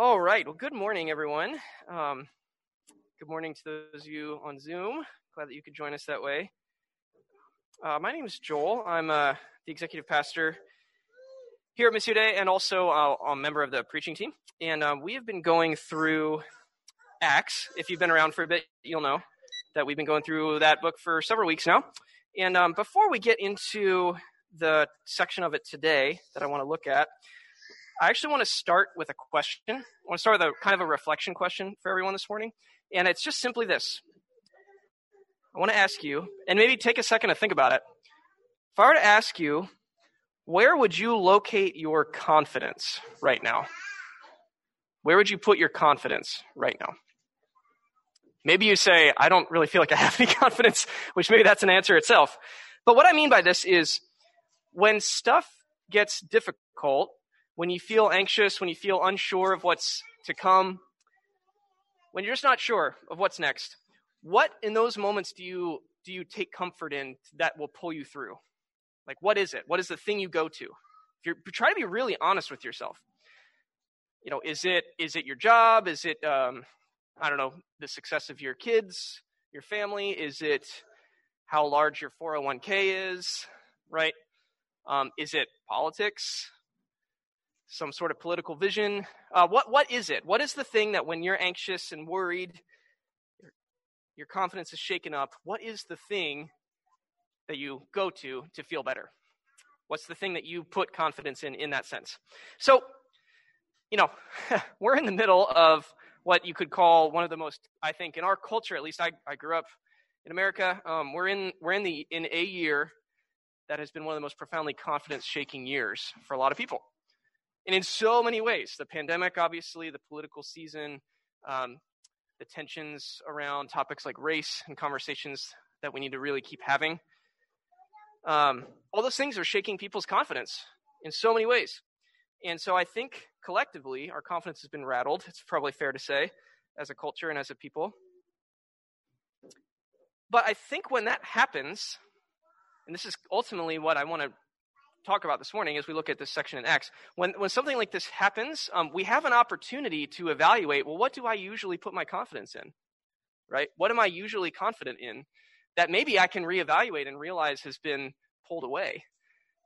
All right. Well, good morning, everyone. Um, good morning to those of you on Zoom. Glad that you could join us that way. Uh, my name is Joel. I'm uh, the executive pastor here at Missio Dei and also uh, a member of the preaching team. And uh, we have been going through Acts. If you've been around for a bit, you'll know that we've been going through that book for several weeks now. And um, before we get into the section of it today that I want to look at, I actually want to start with a question. I want to start with a kind of a reflection question for everyone this morning. And it's just simply this I want to ask you, and maybe take a second to think about it. If I were to ask you, where would you locate your confidence right now? Where would you put your confidence right now? Maybe you say, I don't really feel like I have any confidence, which maybe that's an answer itself. But what I mean by this is when stuff gets difficult, when you feel anxious, when you feel unsure of what's to come, when you're just not sure of what's next, what in those moments do you do you take comfort in that will pull you through? Like what is it? What is the thing you go to? If you're try to be really honest with yourself. You know, is it is it your job? Is it um, I don't know, the success of your kids, your family? Is it how large your 401k is, right? Um, is it politics? Some sort of political vision. Uh, what what is it? What is the thing that when you're anxious and worried, your, your confidence is shaken up? What is the thing that you go to to feel better? What's the thing that you put confidence in in that sense? So, you know, we're in the middle of what you could call one of the most, I think, in our culture at least. I, I grew up in America. Um, we're in we're in the in a year that has been one of the most profoundly confidence shaking years for a lot of people and in so many ways the pandemic obviously the political season um, the tensions around topics like race and conversations that we need to really keep having um, all those things are shaking people's confidence in so many ways. And so i think collectively our confidence has been rattled it's probably fair to say as a culture and as a people. But i think when that happens and this is ultimately what i want to talk about this morning as we look at this section in Acts. When, when something like this happens, um, we have an opportunity to evaluate well, what do I usually put my confidence in? Right? What am I usually confident in that maybe I can reevaluate and realize has been pulled away?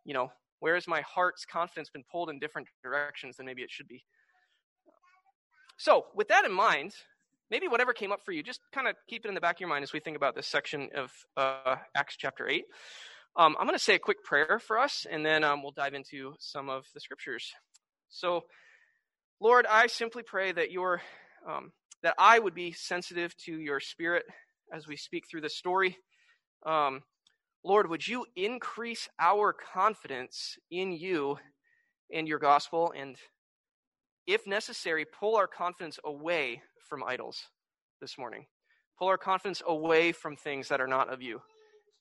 You know, where has my heart's confidence been pulled in different directions than maybe it should be? So, with that in mind, maybe whatever came up for you, just kind of keep it in the back of your mind as we think about this section of uh, Acts chapter 8. Um, I'm going to say a quick prayer for us, and then um, we'll dive into some of the scriptures. So, Lord, I simply pray that your um, that I would be sensitive to your Spirit as we speak through this story. Um, Lord, would you increase our confidence in you and your gospel, and if necessary, pull our confidence away from idols this morning. Pull our confidence away from things that are not of you,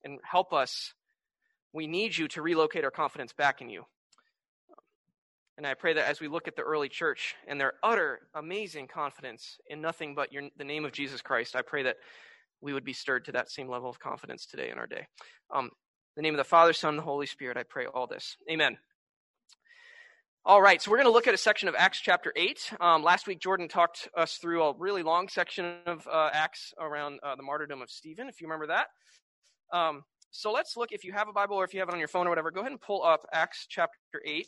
and help us we need you to relocate our confidence back in you. And I pray that as we look at the early church and their utter amazing confidence in nothing but your, the name of Jesus Christ, I pray that we would be stirred to that same level of confidence today in our day. Um, the name of the Father, Son, and the Holy Spirit, I pray all this. Amen. All right, so we're going to look at a section of Acts chapter 8. Um, last week, Jordan talked us through a really long section of uh, Acts around uh, the martyrdom of Stephen, if you remember that. Um, so let's look, if you have a Bible or if you have it on your phone or whatever, go ahead and pull up Acts chapter 8.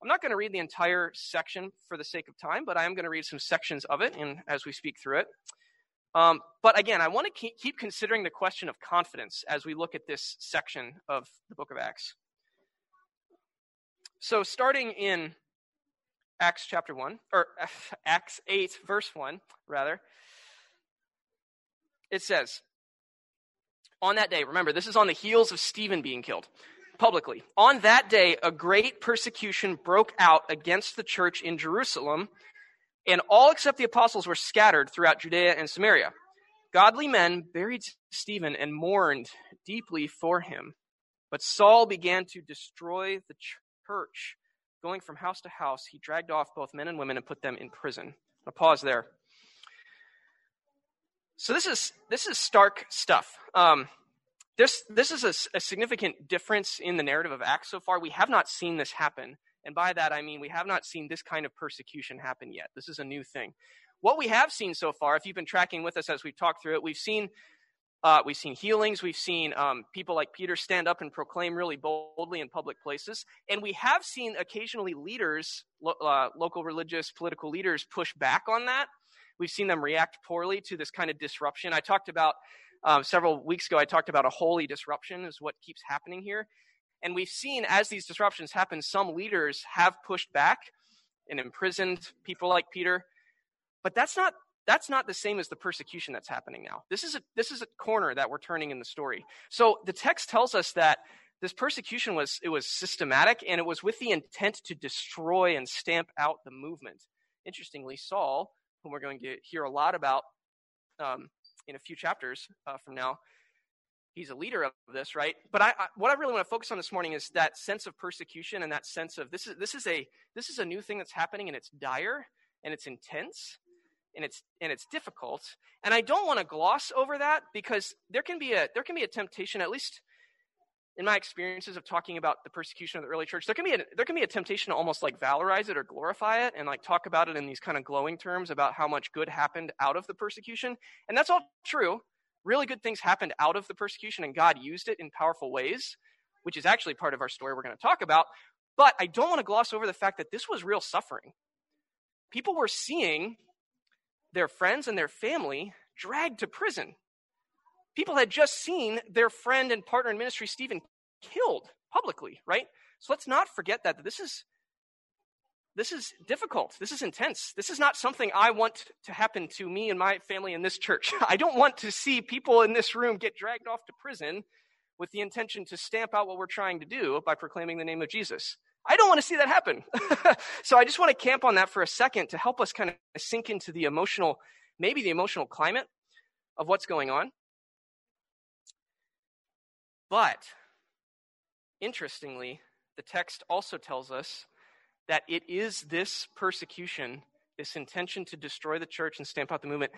I'm not going to read the entire section for the sake of time, but I am going to read some sections of it in, as we speak through it. Um, but again, I want to keep, keep considering the question of confidence as we look at this section of the book of Acts. So, starting in Acts chapter 1, or Acts 8, verse 1, rather, it says, on that day, remember, this is on the heels of Stephen being killed publicly. On that day, a great persecution broke out against the church in Jerusalem, and all except the apostles were scattered throughout Judea and Samaria. Godly men buried Stephen and mourned deeply for him. But Saul began to destroy the church. Going from house to house, he dragged off both men and women and put them in prison. I'll pause there. So this is this is stark stuff. Um, this this is a, a, significant difference in the narrative of Acts so far. We have not seen this happen And by that, I mean we have not seen this kind of persecution happen yet. This is a new thing. What we have seen so far, if you've been tracking with us as we've talked through it, we've seen uh, we've seen healings. We've seen um, people like Peter stand up and proclaim really boldly in public places. And we have seen occasionally leaders, lo- uh, local religious, political leaders, push back on that. We've seen them react poorly to this kind of disruption. I talked about um, several weeks ago, I talked about a holy disruption, is what keeps happening here. And we've seen as these disruptions happen, some leaders have pushed back and imprisoned people like Peter. But that's not that's not the same as the persecution that's happening now. This is a this is a corner that we're turning in the story. So the text tells us that this persecution was it was systematic and it was with the intent to destroy and stamp out the movement. Interestingly, Saul, whom we're going to hear a lot about um, in a few chapters uh, from now, he's a leader of this, right? But I, I, what I really want to focus on this morning is that sense of persecution and that sense of this is this is a this is a new thing that's happening and it's dire and it's intense and it's and it's difficult and i don't want to gloss over that because there can be a there can be a temptation at least in my experiences of talking about the persecution of the early church there can be a, there can be a temptation to almost like valorize it or glorify it and like talk about it in these kind of glowing terms about how much good happened out of the persecution. And that's all true. Really good things happened out of the persecution and god used it in powerful ways which is actually part of our story we're going to talk about. But i don't want to gloss over the fact that this was real suffering. People were seeing their friends and their family dragged to prison. People had just seen their friend and partner in ministry, Stephen, killed publicly, right? So let's not forget that this is this is difficult. This is intense. This is not something I want to happen to me and my family in this church. I don't want to see people in this room get dragged off to prison with the intention to stamp out what we're trying to do by proclaiming the name of Jesus. I don't want to see that happen. so I just want to camp on that for a second to help us kind of sink into the emotional, maybe the emotional climate of what's going on. But interestingly, the text also tells us that it is this persecution, this intention to destroy the church and stamp out the movement,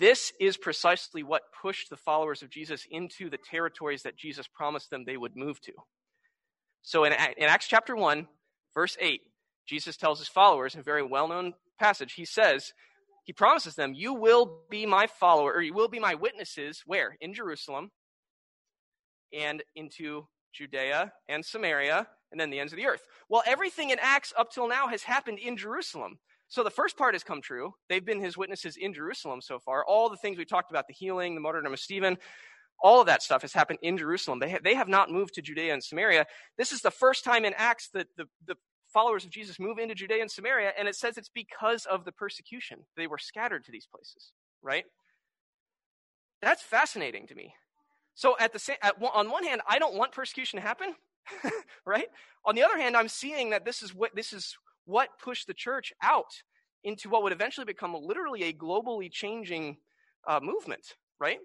this is precisely what pushed the followers of Jesus into the territories that Jesus promised them they would move to. So in, in Acts chapter 1, verse 8, Jesus tells his followers, in a very well known passage, he says, he promises them, You will be my follower, or you will be my witnesses, where? In Jerusalem and into Judea and Samaria, and then the ends of the earth. Well, everything in Acts up till now has happened in Jerusalem. So the first part has come true. They've been his witnesses in Jerusalem so far. All the things we talked about, the healing, the martyrdom of Stephen, all of that stuff has happened in Jerusalem. They, ha- they have not moved to Judea and Samaria. This is the first time in Acts that the, the followers of Jesus move into Judea and Samaria, and it says it's because of the persecution. They were scattered to these places, right? That's fascinating to me. So at the at, on one hand, I don't want persecution to happen, right? On the other hand, I'm seeing that this is what this is what pushed the church out into what would eventually become literally a globally changing uh, movement, right?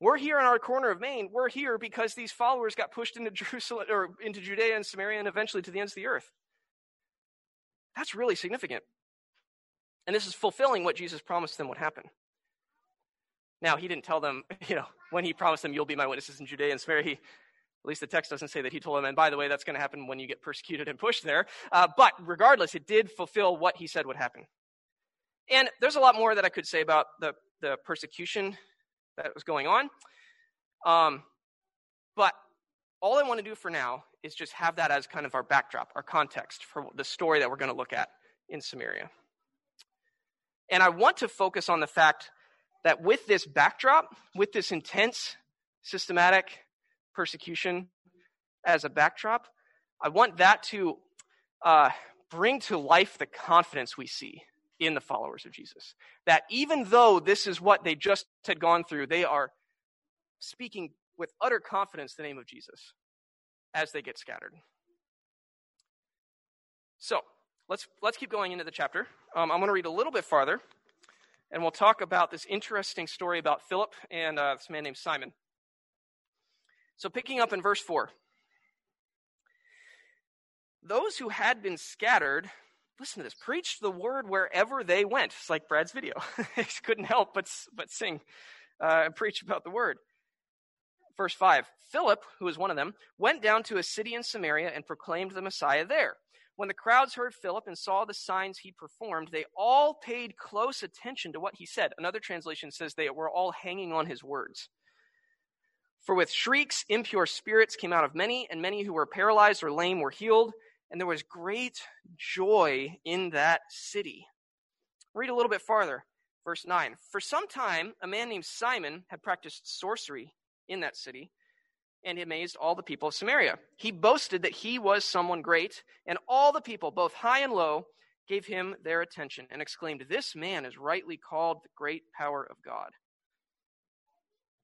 We're here in our corner of Maine. We're here because these followers got pushed into Jerusalem or into Judea and Samaria and eventually to the ends of the earth. That's really significant. And this is fulfilling what Jesus promised them would happen. Now, he didn't tell them, you know, when he promised them, you'll be my witnesses in Judea and Samaria, he, at least the text doesn't say that he told them, and by the way, that's going to happen when you get persecuted and pushed there. Uh, but regardless, it did fulfill what he said would happen. And there's a lot more that I could say about the, the persecution that was going on. Um, but all I want to do for now is just have that as kind of our backdrop, our context for the story that we're going to look at in Samaria. And I want to focus on the fact that with this backdrop, with this intense, systematic persecution as a backdrop, I want that to uh, bring to life the confidence we see in the followers of Jesus. That even though this is what they just had gone through, they are speaking with utter confidence the name of Jesus as they get scattered. So let's let's keep going into the chapter. Um, I'm going to read a little bit farther, and we'll talk about this interesting story about Philip and uh, this man named Simon. So picking up in verse four. Those who had been scattered listen to this, preached the word wherever they went. It's like Brad's video. he couldn't help but, but sing uh, and preach about the word. Verse 5 Philip, who was one of them, went down to a city in Samaria and proclaimed the Messiah there. When the crowds heard Philip and saw the signs he performed, they all paid close attention to what he said. Another translation says they were all hanging on his words. For with shrieks, impure spirits came out of many, and many who were paralyzed or lame were healed, and there was great joy in that city. Read a little bit farther. Verse 9. For some time, a man named Simon had practiced sorcery in that city and amazed all the people of Samaria. He boasted that he was someone great, and all the people, both high and low, gave him their attention and exclaimed, This man is rightly called the great power of God.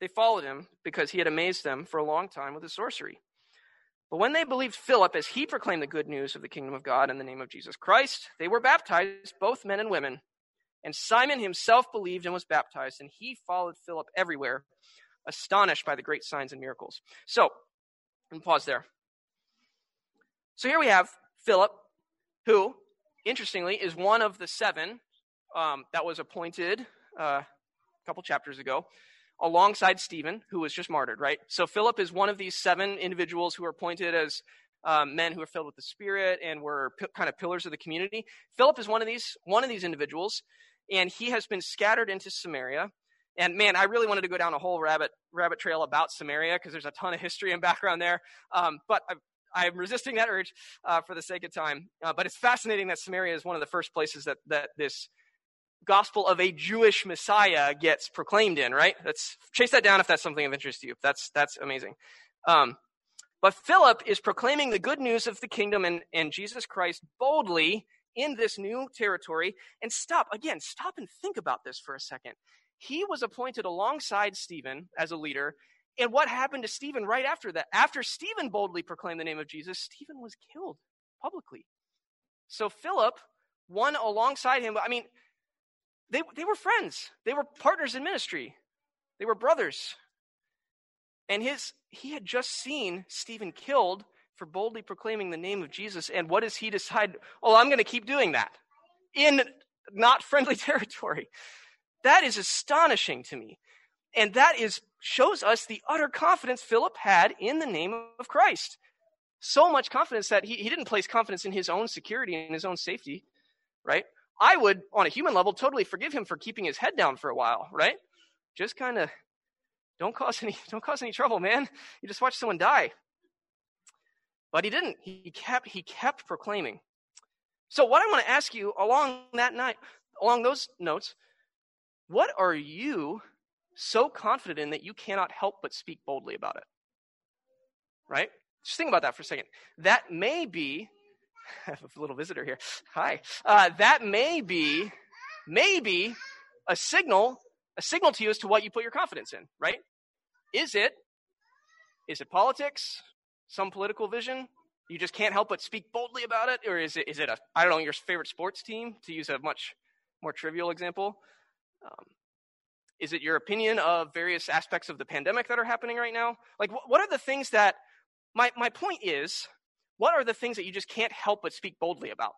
They followed him because he had amazed them for a long time with his sorcery. But when they believed Philip as he proclaimed the good news of the kingdom of God in the name of Jesus Christ, they were baptized, both men and women. And Simon himself believed and was baptized, and he followed Philip everywhere astonished by the great signs and miracles. So, and pause there. So here we have Philip, who, interestingly, is one of the seven um, that was appointed uh, a couple chapters ago, alongside Stephen, who was just martyred, right? So Philip is one of these seven individuals who are appointed as um, men who are filled with the Spirit and were p- kind of pillars of the community. Philip is one of these one of these individuals, and he has been scattered into Samaria. And man, I really wanted to go down a whole rabbit rabbit trail about Samaria because there's a ton of history and background there. Um, but i am resisting that urge uh, for the sake of time. Uh, but it's fascinating that Samaria is one of the first places that that this gospel of a Jewish Messiah gets proclaimed in. Right? Let's chase that down if that's something of interest to you. That's that's amazing. Um, but Philip is proclaiming the good news of the kingdom and, and Jesus Christ boldly in this new territory. And stop, again, stop and think about this for a second he was appointed alongside Stephen as a leader. And what happened to Stephen right after that? After Stephen boldly proclaimed the name of Jesus, Stephen was killed publicly. So Philip, one alongside him, I mean, they, they were friends. They were partners in ministry. They were brothers. And his he had just seen Stephen killed for boldly proclaiming the name of Jesus. And what does he decide? Oh, I'm going to keep doing that in not friendly territory. That is astonishing to me. And that is shows us the utter confidence Philip had in the name of Christ. So much confidence that he, he didn't place confidence in his own security and his own safety, right? I would, on a human level, totally forgive him for keeping his head down for a while, right? Just kind of don't cause any don't cause any trouble, man. You just watch someone die. But he didn't. He kept he kept proclaiming. So what I want to ask you along that night, along those notes, what are you so confident in that you cannot help but speak boldly about it? Right? Just think about that for a second. That may be, I have a little visitor here. Hi. Uh, that may be, maybe a signal, a signal to you as to what you put your confidence in, right? Is it, is it politics? Some political vision? You just can't help but speak boldly about it? Or is it, is it a, I don't know, your favorite sports team, to use a much more trivial example? Um, is it your opinion of various aspects of the pandemic that are happening right now? Like, wh- what are the things that, my, my point is, what are the things that you just can't help but speak boldly about,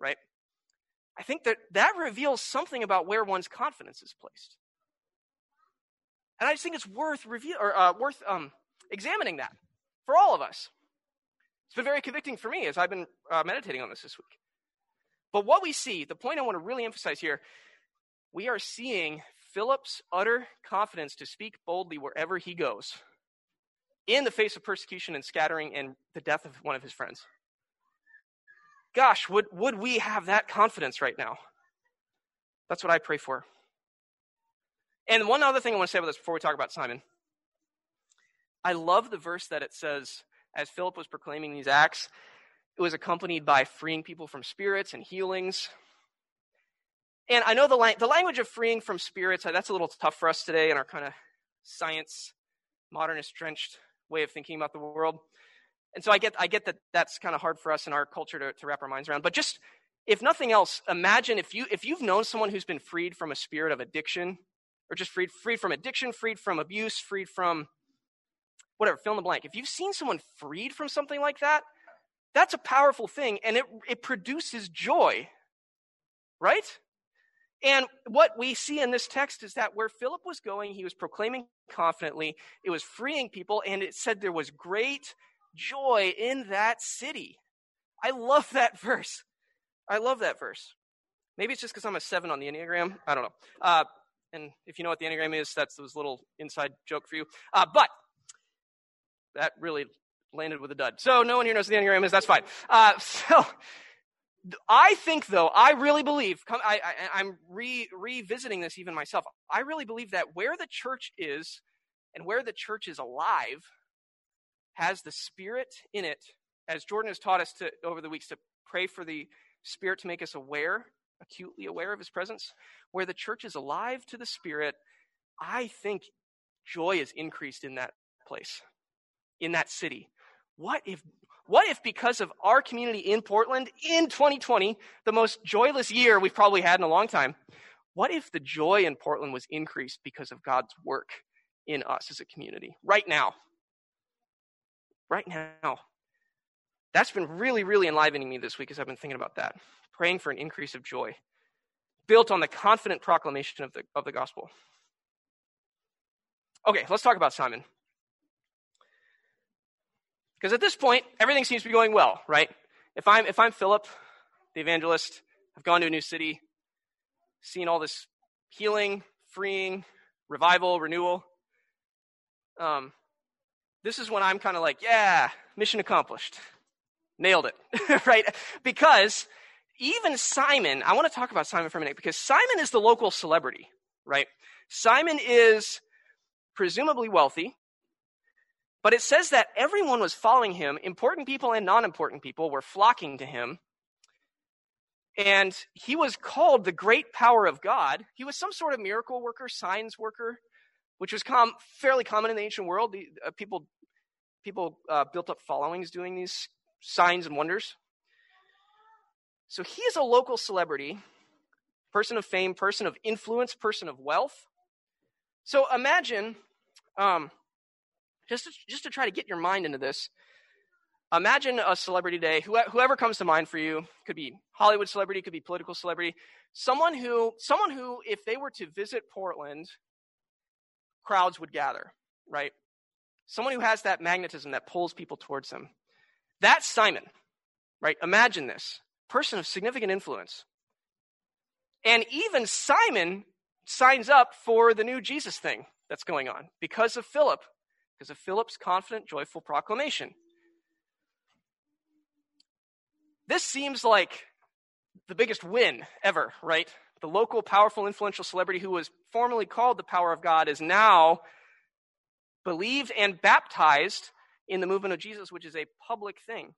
right? I think that that reveals something about where one's confidence is placed. And I just think it's worth review or uh, worth um, examining that for all of us. It's been very convicting for me as I've been uh, meditating on this this week. But what we see, the point I want to really emphasize here we are seeing Philip's utter confidence to speak boldly wherever he goes in the face of persecution and scattering and the death of one of his friends. Gosh, would, would we have that confidence right now? That's what I pray for. And one other thing I want to say about this before we talk about Simon. I love the verse that it says, as Philip was proclaiming these acts, it was accompanied by freeing people from spirits and healings. And I know the, la- the language of freeing from spirits, uh, that's a little tough for us today in our kind of science, modernist drenched way of thinking about the world. And so I get, I get that that's kind of hard for us in our culture to, to wrap our minds around. But just, if nothing else, imagine if, you, if you've known someone who's been freed from a spirit of addiction, or just freed, freed from addiction, freed from abuse, freed from whatever, fill in the blank. If you've seen someone freed from something like that, that's a powerful thing, and it, it produces joy, right? And what we see in this text is that where Philip was going, he was proclaiming confidently, it was freeing people, and it said there was great joy in that city. I love that verse. I love that verse. Maybe it's just because I'm a seven on the Enneagram. I don't know. Uh, and if you know what the Enneagram is, that's this little inside joke for you. Uh, but that really landed with a dud. So no one here knows what the Enneagram is. That's fine. Uh, so I think, though, I really believe, I, am re, revisiting this even myself. I really believe that where the church is and where the church is alive has the Spirit in it, as Jordan has taught us to over the weeks to pray for the Spirit to make us aware, acutely aware of His presence. Where the church is alive to the Spirit, I think joy is increased in that place, in that city. What if what if, because of our community in Portland in 2020, the most joyless year we've probably had in a long time, what if the joy in Portland was increased because of God's work in us as a community right now? Right now. That's been really, really enlivening me this week as I've been thinking about that. Praying for an increase of joy, built on the confident proclamation of the, of the gospel. Okay, let's talk about Simon. Because at this point, everything seems to be going well, right? If I'm, if I'm Philip, the evangelist, I've gone to a new city, seen all this healing, freeing, revival, renewal. Um, this is when I'm kind of like, yeah, mission accomplished. Nailed it, right? Because even Simon, I want to talk about Simon for a minute because Simon is the local celebrity, right? Simon is presumably wealthy. But it says that everyone was following him, important people and non important people were flocking to him. And he was called the great power of God. He was some sort of miracle worker, signs worker, which was com- fairly common in the ancient world. The, uh, people people uh, built up followings doing these signs and wonders. So he is a local celebrity, person of fame, person of influence, person of wealth. So imagine um, just to, just to try to get your mind into this, imagine a celebrity day, whoever comes to mind for you, could be Hollywood celebrity, could be political celebrity, someone who, someone who, if they were to visit Portland, crowds would gather, right? Someone who has that magnetism that pulls people towards them. That's Simon, right? Imagine this person of significant influence. And even Simon signs up for the new Jesus thing that's going on because of Philip, because of Philip's confident, joyful proclamation. This seems like the biggest win ever, right? The local, powerful, influential celebrity who was formerly called the power of God is now believed and baptized in the movement of Jesus, which is a public thing.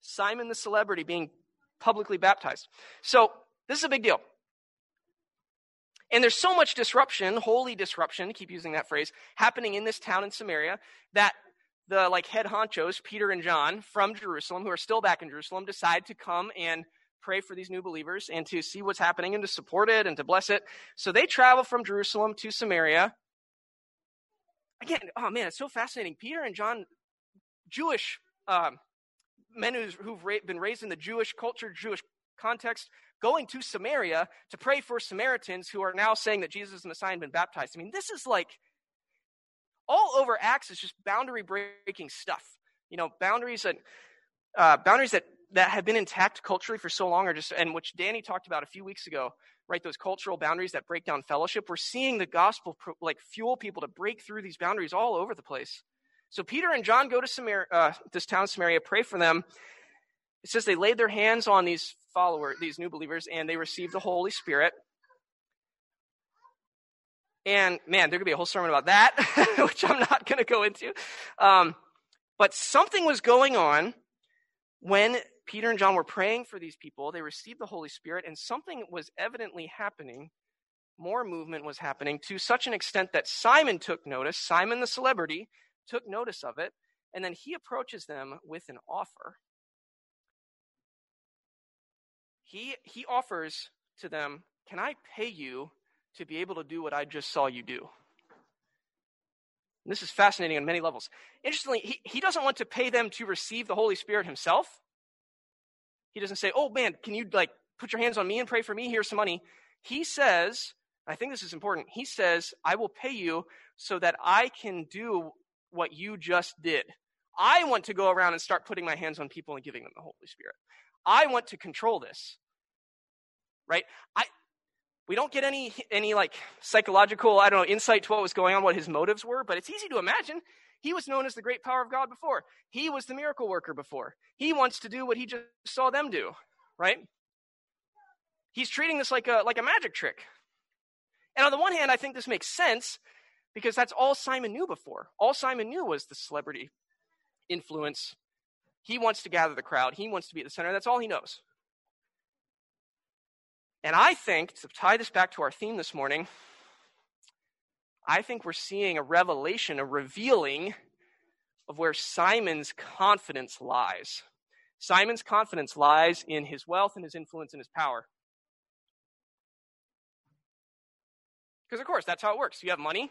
Simon the celebrity being publicly baptized. So, this is a big deal. And there's so much disruption, holy disruption, keep using that phrase, happening in this town in Samaria that the like head honchos, Peter and John from Jerusalem, who are still back in Jerusalem, decide to come and pray for these new believers and to see what's happening and to support it and to bless it. So they travel from Jerusalem to Samaria. Again, oh man, it's so fascinating. Peter and John, Jewish um, men who've been raised in the Jewish culture, Jewish context, going to Samaria to pray for Samaritans who are now saying that Jesus is the Messiah and been baptized. I mean, this is like all over Acts is just boundary breaking stuff. You know, boundaries that uh, boundaries that that have been intact culturally for so long are just and which Danny talked about a few weeks ago. Right, those cultural boundaries that break down fellowship. We're seeing the gospel pro, like fuel people to break through these boundaries all over the place. So Peter and John go to Samaria, uh, this town Samaria, pray for them. It says they laid their hands on these followers, these new believers, and they received the Holy Spirit. And man, there could be a whole sermon about that, which I'm not going to go into. Um, but something was going on when Peter and John were praying for these people. They received the Holy Spirit, and something was evidently happening. More movement was happening to such an extent that Simon took notice. Simon, the celebrity, took notice of it, and then he approaches them with an offer. He, he offers to them, Can I pay you to be able to do what I just saw you do? And this is fascinating on many levels. Interestingly, he, he doesn't want to pay them to receive the Holy Spirit himself. He doesn't say, Oh man, can you like put your hands on me and pray for me? Here's some money. He says, I think this is important. He says, I will pay you so that I can do what you just did. I want to go around and start putting my hands on people and giving them the Holy Spirit. I want to control this. Right? I we don't get any any like psychological, I don't know, insight to what was going on, what his motives were, but it's easy to imagine. He was known as the great power of God before. He was the miracle worker before. He wants to do what he just saw them do, right? He's treating this like a like a magic trick. And on the one hand, I think this makes sense because that's all Simon knew before. All Simon knew was the celebrity influence. He wants to gather the crowd, he wants to be at the center. That's all he knows. And I think, to tie this back to our theme this morning, I think we're seeing a revelation, a revealing of where Simon's confidence lies. Simon's confidence lies in his wealth and his influence and his power. Because, of course, that's how it works. You have money,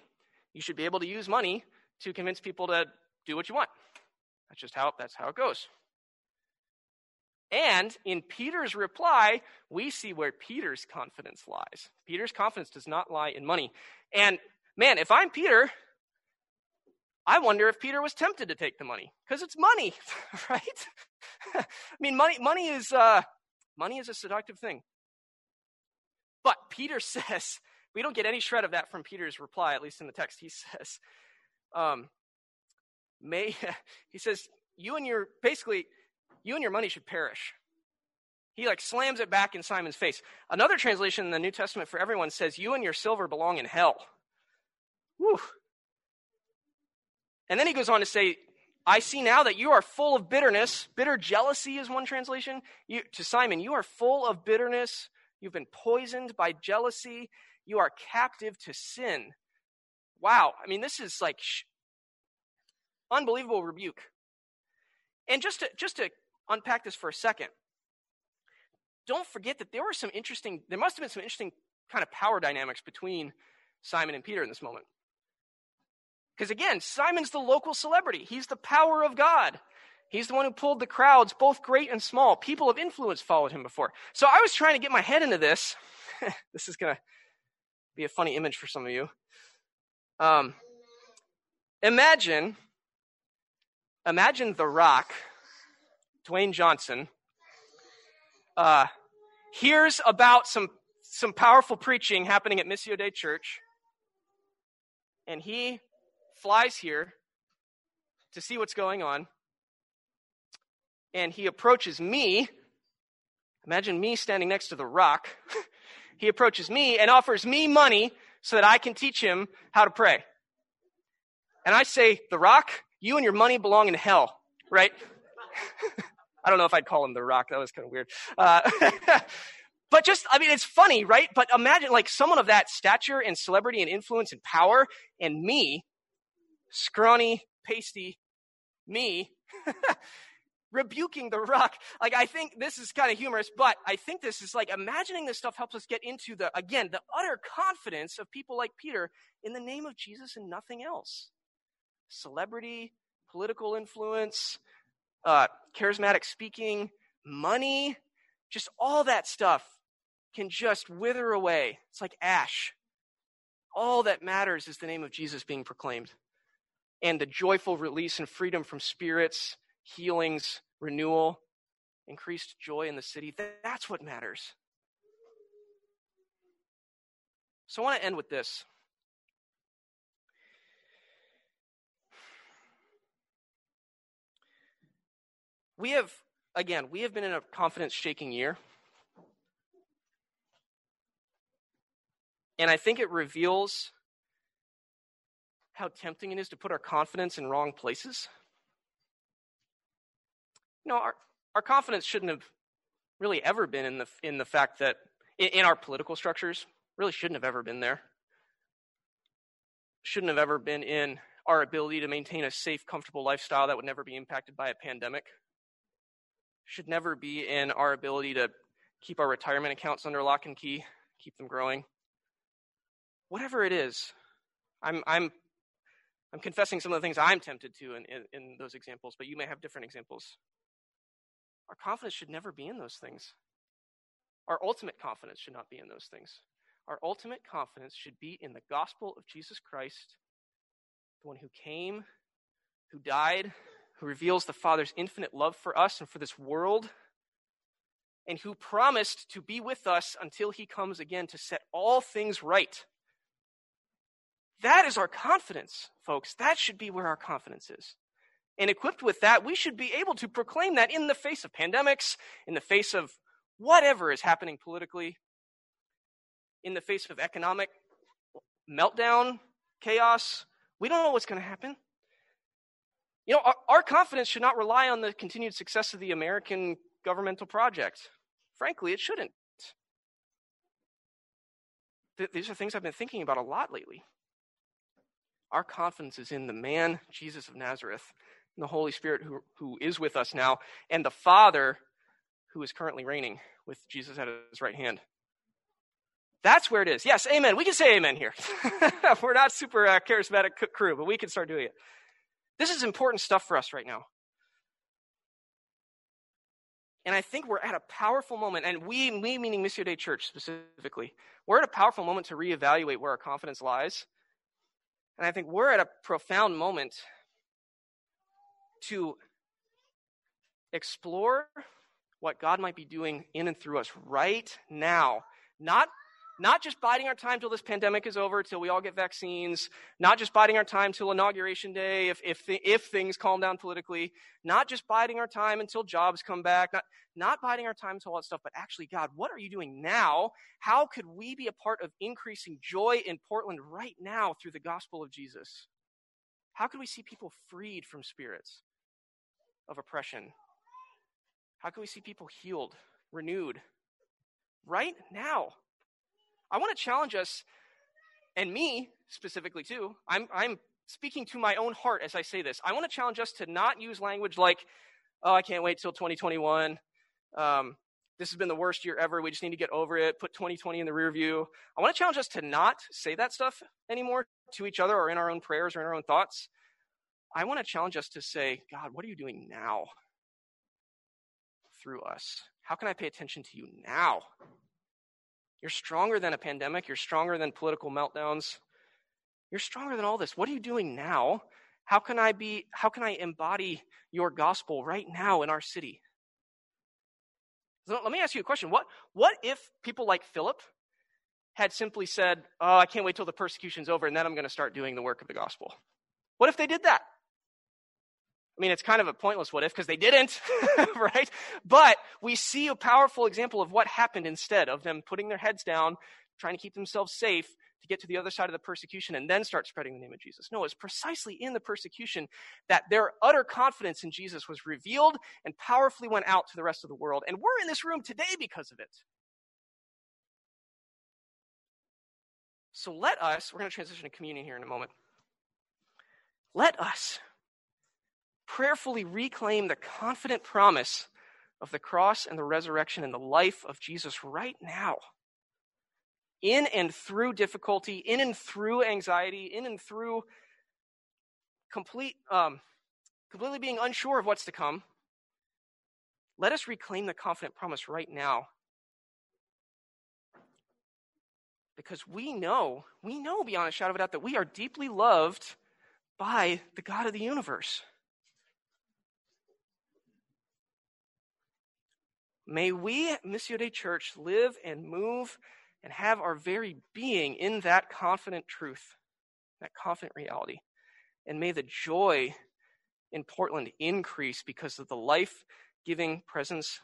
you should be able to use money to convince people to do what you want. That's just how that's how it goes. And in Peter's reply, we see where Peter's confidence lies. Peter's confidence does not lie in money. And man, if I'm Peter, I wonder if Peter was tempted to take the money because it's money, right? I mean, money money is uh, money is a seductive thing. But Peter says we don't get any shred of that from Peter's reply, at least in the text. He says, um, "May," he says, "You and your basically you and your money should perish. He like slams it back in Simon's face. Another translation in the New Testament for everyone says, You and your silver belong in hell. Whew. And then he goes on to say, I see now that you are full of bitterness. Bitter jealousy is one translation. You, to Simon, you are full of bitterness. You've been poisoned by jealousy. You are captive to sin. Wow. I mean, this is like sh- unbelievable rebuke. And just to, just to unpack this for a second. Don't forget that there were some interesting, there must have been some interesting kind of power dynamics between Simon and Peter in this moment. Because again, Simon's the local celebrity, he's the power of God. He's the one who pulled the crowds, both great and small. People of influence followed him before. So I was trying to get my head into this. this is going to be a funny image for some of you. Um, imagine, imagine The Rock Dwayne Johnson, uh, hears about some, some powerful preaching happening at Missio Dei Church, and he flies here to see what's going on, and he approaches me. Imagine me standing next to the rock. he approaches me and offers me money so that I can teach him how to pray. And I say, The rock, you and your money belong in hell, right? I don't know if I'd call him the rock. That was kind of weird. Uh, but just, I mean, it's funny, right? But imagine like someone of that stature and celebrity and influence and power and me, scrawny, pasty, me, rebuking the rock. Like, I think this is kind of humorous, but I think this is like imagining this stuff helps us get into the, again, the utter confidence of people like Peter in the name of Jesus and nothing else. Celebrity, political influence, uh, charismatic speaking, money, just all that stuff can just wither away. It's like ash. All that matters is the name of Jesus being proclaimed and the joyful release and freedom from spirits, healings, renewal, increased joy in the city. That's what matters. So I want to end with this. We have, again, we have been in a confidence shaking year. And I think it reveals how tempting it is to put our confidence in wrong places. You know, our, our confidence shouldn't have really ever been in the, in the fact that, in, in our political structures, really shouldn't have ever been there. Shouldn't have ever been in our ability to maintain a safe, comfortable lifestyle that would never be impacted by a pandemic should never be in our ability to keep our retirement accounts under lock and key, keep them growing. Whatever it is, I'm, I'm, I'm confessing some of the things I'm tempted to in, in, in those examples, but you may have different examples. Our confidence should never be in those things. Our ultimate confidence should not be in those things. Our ultimate confidence should be in the gospel of Jesus Christ, the one who came, who died, who reveals the Father's infinite love for us and for this world, and who promised to be with us until he comes again to set all things right. That is our confidence, folks. That should be where our confidence is. And equipped with that, we should be able to proclaim that in the face of pandemics, in the face of whatever is happening politically, in the face of economic meltdown, chaos. We don't know what's going to happen. You know, our, our, confidence should not rely on the continued success of the American governmental project. Frankly, it shouldn't. Th- these are things I've been thinking about a lot lately. Our confidence is in the man, Jesus of Nazareth, and the Holy Spirit who, who is with us now, and the Father who is currently reigning with Jesus at his right hand. That's where it is. Yes, amen. We can say amen here. We're not super uh, charismatic crew, but we can start doing it. This is important stuff for us right now. And I think we're at a powerful moment, and we, we meaning Missio Dei Church specifically, we're at a powerful moment to reevaluate where our confidence lies. And I think we're at a profound moment to explore what God might be doing in and through us right now. Not not just biding our time till this pandemic is over, till we all get vaccines, not just biding our time till inauguration day if, if, if things calm down politically, not just biding our time until jobs come back, not, not biding our time until all that stuff, but actually, God, what are you doing now? How could we be a part of increasing joy in Portland right now through the gospel of Jesus? How could we see people freed from spirits of oppression? How can we see people healed, renewed? Right now. I want to challenge us, and me specifically too. I'm, I'm speaking to my own heart as I say this. I want to challenge us to not use language like, oh, I can't wait till 2021. Um, this has been the worst year ever. We just need to get over it. Put 2020 in the rear view. I want to challenge us to not say that stuff anymore to each other or in our own prayers or in our own thoughts. I want to challenge us to say, God, what are you doing now through us? How can I pay attention to you now? You're stronger than a pandemic. You're stronger than political meltdowns. You're stronger than all this. What are you doing now? How can I be how can I embody your gospel right now in our city? So let me ask you a question. What what if people like Philip had simply said, "Oh, I can't wait till the persecution's over and then I'm going to start doing the work of the gospel." What if they did that? I mean, it's kind of a pointless what if because they didn't, right? But we see a powerful example of what happened instead of them putting their heads down, trying to keep themselves safe to get to the other side of the persecution and then start spreading the name of Jesus. No, it's precisely in the persecution that their utter confidence in Jesus was revealed and powerfully went out to the rest of the world. And we're in this room today because of it. So let us, we're going to transition to communion here in a moment. Let us prayerfully reclaim the confident promise of the cross and the resurrection and the life of Jesus right now. In and through difficulty, in and through anxiety, in and through complete, um, completely being unsure of what's to come, let us reclaim the confident promise right now. Because we know, we know beyond a shadow of a doubt that we are deeply loved by the God of the universe. May we, Missio Dei Church, live and move and have our very being in that confident truth, that confident reality. And may the joy in Portland increase because of the life giving presence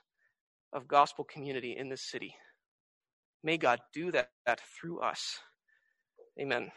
of gospel community in this city. May God do that, that through us. Amen.